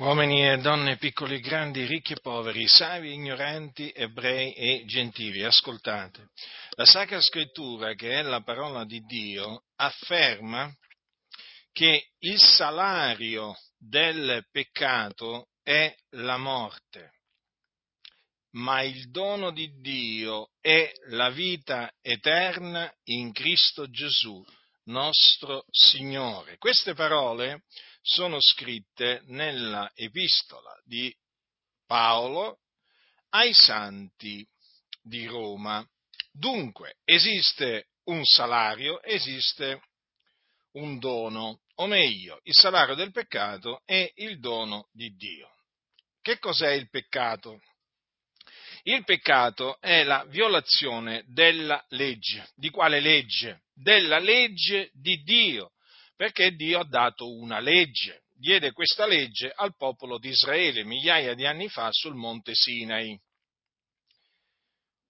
Uomini e donne, piccoli e grandi, ricchi e poveri, savi e ignoranti, ebrei e gentili, ascoltate. La Sacra Scrittura, che è la parola di Dio, afferma che il salario del peccato è la morte, ma il dono di Dio è la vita eterna in Cristo Gesù, nostro Signore. Queste parole sono scritte nella epistola di Paolo ai santi di Roma. Dunque, esiste un salario, esiste un dono, o meglio, il salario del peccato è il dono di Dio. Che cos'è il peccato? Il peccato è la violazione della legge. Di quale legge? Della legge di Dio perché Dio ha dato una legge, diede questa legge al popolo di Israele migliaia di anni fa sul monte Sinai.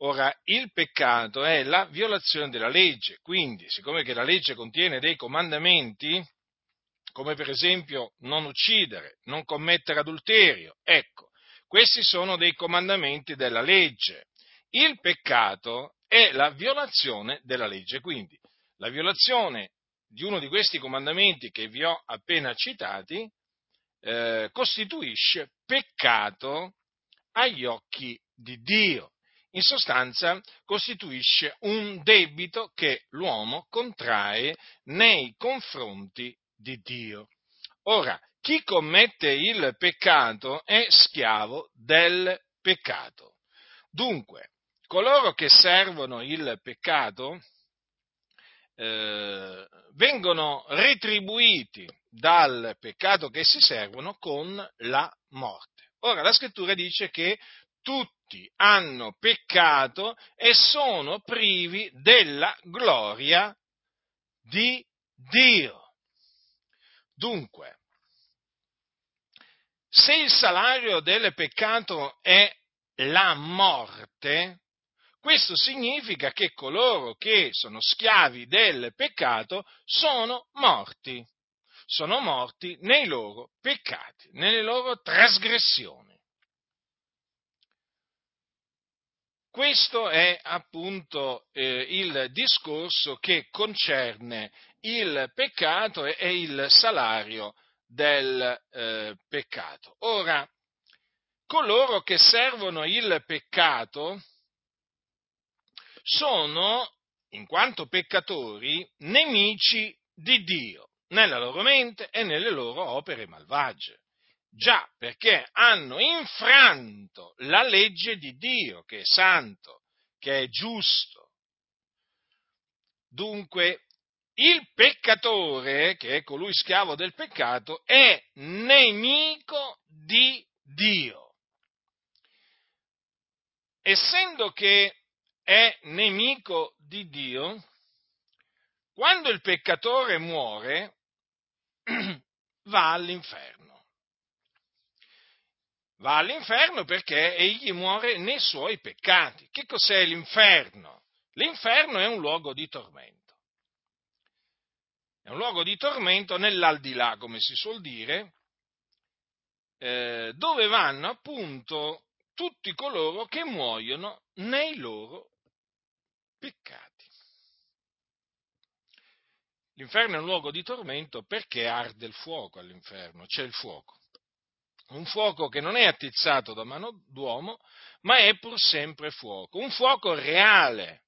Ora, il peccato è la violazione della legge, quindi, siccome che la legge contiene dei comandamenti, come per esempio non uccidere, non commettere adulterio, ecco, questi sono dei comandamenti della legge. Il peccato è la violazione della legge, quindi la violazione di uno di questi comandamenti che vi ho appena citati eh, costituisce peccato agli occhi di Dio. In sostanza costituisce un debito che l'uomo contrae nei confronti di Dio. Ora, chi commette il peccato è schiavo del peccato. Dunque, coloro che servono il peccato eh, vengono retribuiti dal peccato che si servono con la morte. Ora la scrittura dice che tutti hanno peccato e sono privi della gloria di Dio. Dunque, se il salario del peccato è la morte, questo significa che coloro che sono schiavi del peccato sono morti, sono morti nei loro peccati, nelle loro trasgressioni. Questo è appunto eh, il discorso che concerne il peccato e, e il salario del eh, peccato. Ora, coloro che servono il peccato sono, in quanto peccatori, nemici di Dio, nella loro mente e nelle loro opere malvagie. Già perché hanno infranto la legge di Dio, che è santo, che è giusto. Dunque, il peccatore, che è colui schiavo del peccato, è nemico di Dio. Essendo che è nemico di Dio, quando il peccatore muore va all'inferno. Va all'inferno perché egli muore nei suoi peccati. Che cos'è l'inferno? L'inferno è un luogo di tormento. È un luogo di tormento nell'aldilà, come si suol dire, eh, dove vanno appunto tutti coloro che muoiono nei loro peccati. L'inferno è un luogo di tormento perché arde il fuoco all'inferno, c'è il fuoco. Un fuoco che non è attizzato da mano d'uomo, ma è pur sempre fuoco. Un fuoco reale.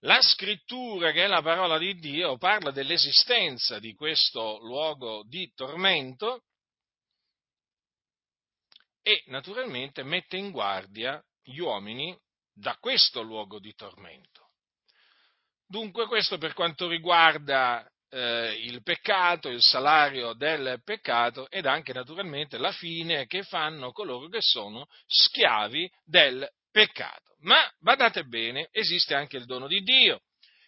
La scrittura, che è la parola di Dio, parla dell'esistenza di questo luogo di tormento e naturalmente mette in guardia gli uomini da questo luogo di tormento. Dunque questo per quanto riguarda eh, il peccato, il salario del peccato ed anche naturalmente la fine che fanno coloro che sono schiavi del peccato. Ma badate bene, esiste anche il dono di Dio.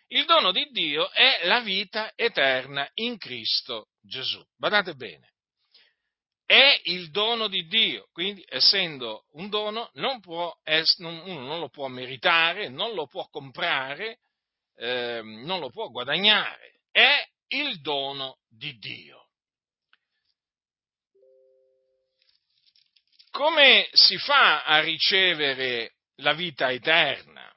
Il dono di Dio è la vita eterna in Cristo Gesù. Badate bene è il dono di Dio, quindi essendo un dono non può, uno non lo può meritare, non lo può comprare, eh, non lo può guadagnare, è il dono di Dio. come si fa a ricevere la vita eterna?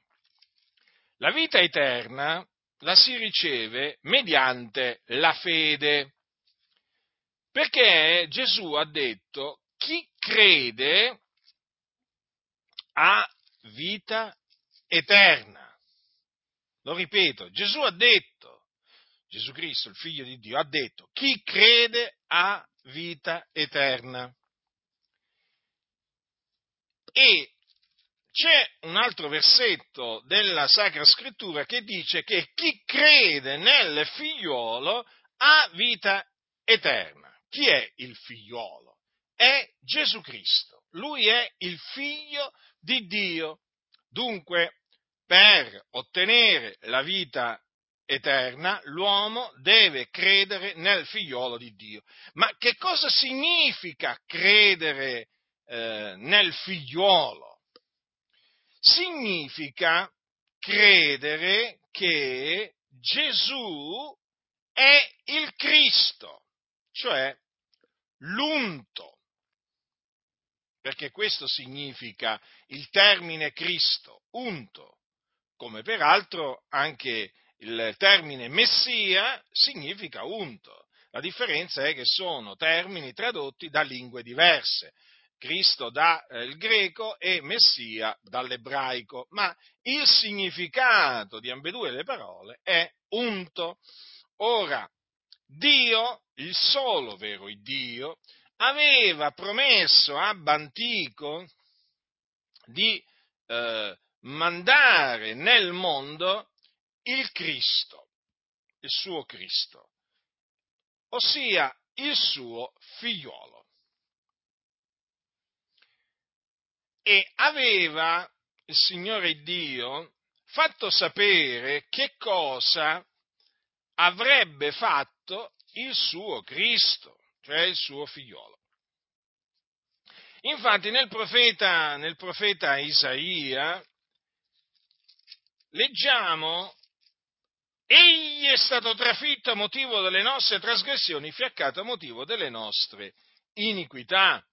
La vita eterna la si riceve mediante la fede, perché Gesù ha detto chi crede ha vita eterna. Lo ripeto, Gesù ha detto, Gesù Cristo, il figlio di Dio, ha detto, chi crede ha vita eterna. E c'è un altro versetto della Sacra Scrittura che dice che chi crede nel figliuolo ha vita eterna. Chi è il figliuolo? È Gesù Cristo. Lui è il figlio di Dio. Dunque, per ottenere la vita eterna, l'uomo deve credere nel figliolo di Dio. Ma che cosa significa credere eh, nel figliuolo? Significa credere che Gesù è il Cristo, cioè l'unto perché questo significa il termine Cristo, unto, come peraltro anche il termine Messia significa unto. La differenza è che sono termini tradotti da lingue diverse. Cristo dal eh, greco e Messia dall'ebraico, ma il significato di ambedue le parole è unto. Ora, Dio, il solo vero Dio, aveva promesso a Bantico di eh, mandare nel mondo il Cristo, il suo Cristo, ossia il suo figliuolo. E aveva il Signore Dio fatto sapere che cosa avrebbe fatto il suo Cristo cioè il suo figliolo. Infatti nel profeta, nel profeta Isaia leggiamo Egli è stato trafitto a motivo delle nostre trasgressioni, fiaccato a motivo delle nostre iniquità.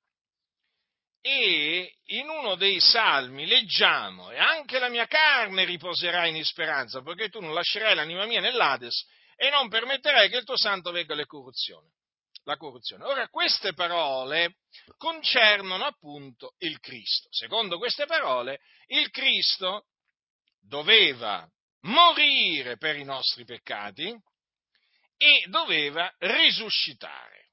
E in uno dei salmi leggiamo, e anche la mia carne riposerà in speranza, perché tu non lascerai l'anima mia nell'Ades e non permetterai che il tuo santo vegga le corruzioni la corruzione. Ora, queste parole concernono appunto il Cristo. Secondo queste parole, il Cristo doveva morire per i nostri peccati e doveva risuscitare.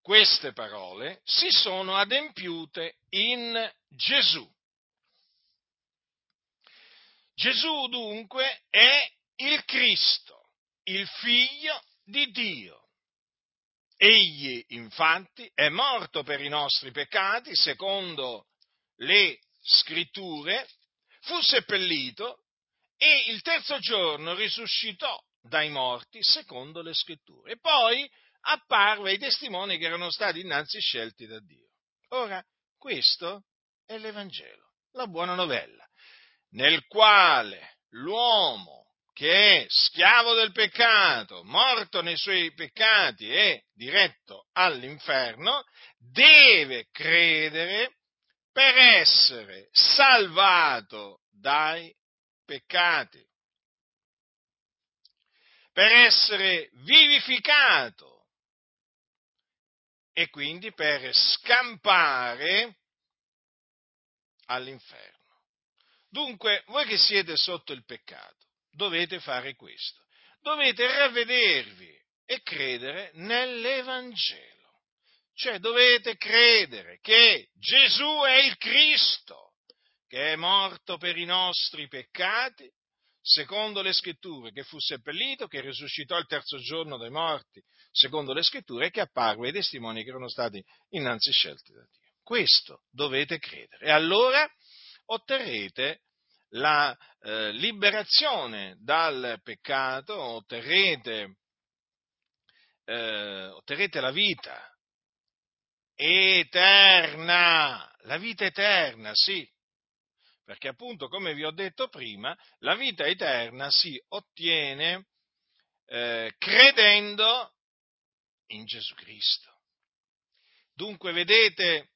Queste parole si sono adempiute in Gesù. Gesù dunque è il Cristo, il figlio di Dio. Egli infatti è morto per i nostri peccati, secondo le scritture, fu seppellito e il terzo giorno risuscitò dai morti, secondo le scritture. E poi apparve ai testimoni che erano stati innanzi scelti da Dio. Ora, questo è l'Evangelo, la buona novella, nel quale l'uomo che è schiavo del peccato, morto nei suoi peccati e diretto all'inferno, deve credere per essere salvato dai peccati, per essere vivificato e quindi per scampare all'inferno. Dunque, voi che siete sotto il peccato, dovete fare questo. Dovete ravvedervi e credere nell'Evangelo. Cioè dovete credere che Gesù è il Cristo, che è morto per i nostri peccati, secondo le scritture, che fu seppellito, che risuscitò il terzo giorno dai morti, secondo le scritture, e che apparve ai testimoni che erano stati innanzi scelti da Dio. Questo dovete credere. E allora otterrete la eh, liberazione dal peccato, otterrete, eh, otterrete la vita eterna, la vita eterna, sì, perché appunto, come vi ho detto prima, la vita eterna si ottiene eh, credendo in Gesù Cristo. Dunque vedete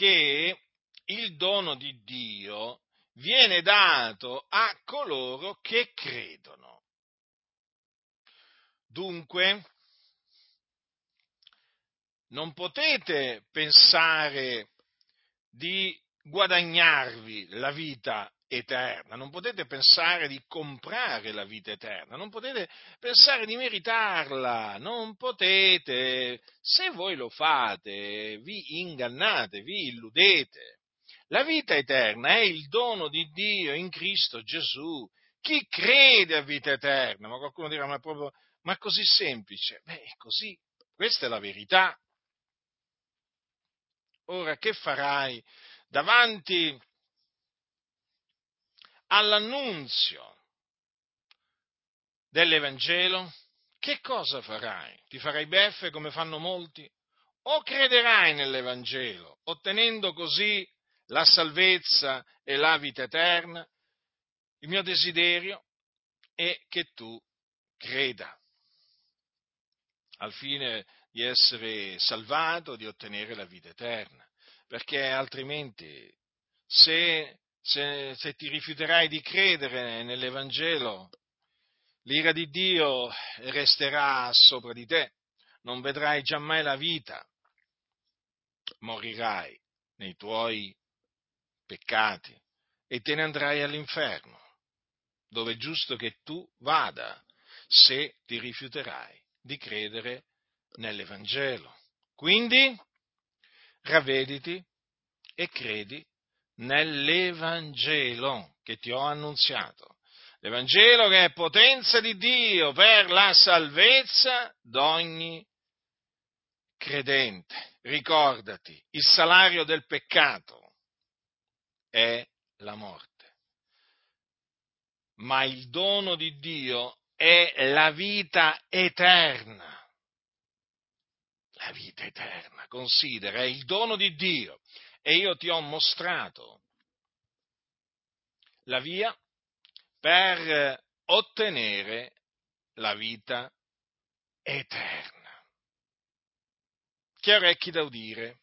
che il dono di Dio viene dato a coloro che credono. Dunque, non potete pensare di guadagnarvi la vita eterna, non potete pensare di comprare la vita eterna, non potete pensare di meritarla, non potete. Se voi lo fate, vi ingannate, vi illudete. La vita eterna è il dono di Dio in Cristo Gesù. Chi crede a vita eterna? Ma qualcuno dirà, ma, proprio, ma così semplice? Beh, è così. Questa è la verità. Ora, che farai davanti all'annunzio dell'Evangelo? Che cosa farai? Ti farai beffe come fanno molti? O crederai nell'Evangelo, ottenendo così la salvezza e la vita eterna? Il mio desiderio è che tu creda al fine di essere salvato, di ottenere la vita eterna, perché altrimenti se, se, se ti rifiuterai di credere nell'Evangelo, l'ira di Dio resterà sopra di te, non vedrai giammai la vita, morirai nei tuoi peccati e te ne andrai all'inferno, dove è giusto che tu vada se ti rifiuterai di credere nell'Evangelo. Quindi ravvediti e credi nell'Evangelo che ti ho annunziato. L'Evangelo che è potenza di Dio per la salvezza d'ogni credente. Ricordati, il salario del peccato è la morte, ma il dono di Dio è la vita eterna. La vita eterna, considera, è il dono di Dio. E io ti ho mostrato la via per ottenere la vita eterna. Chi ha orecchi da udire,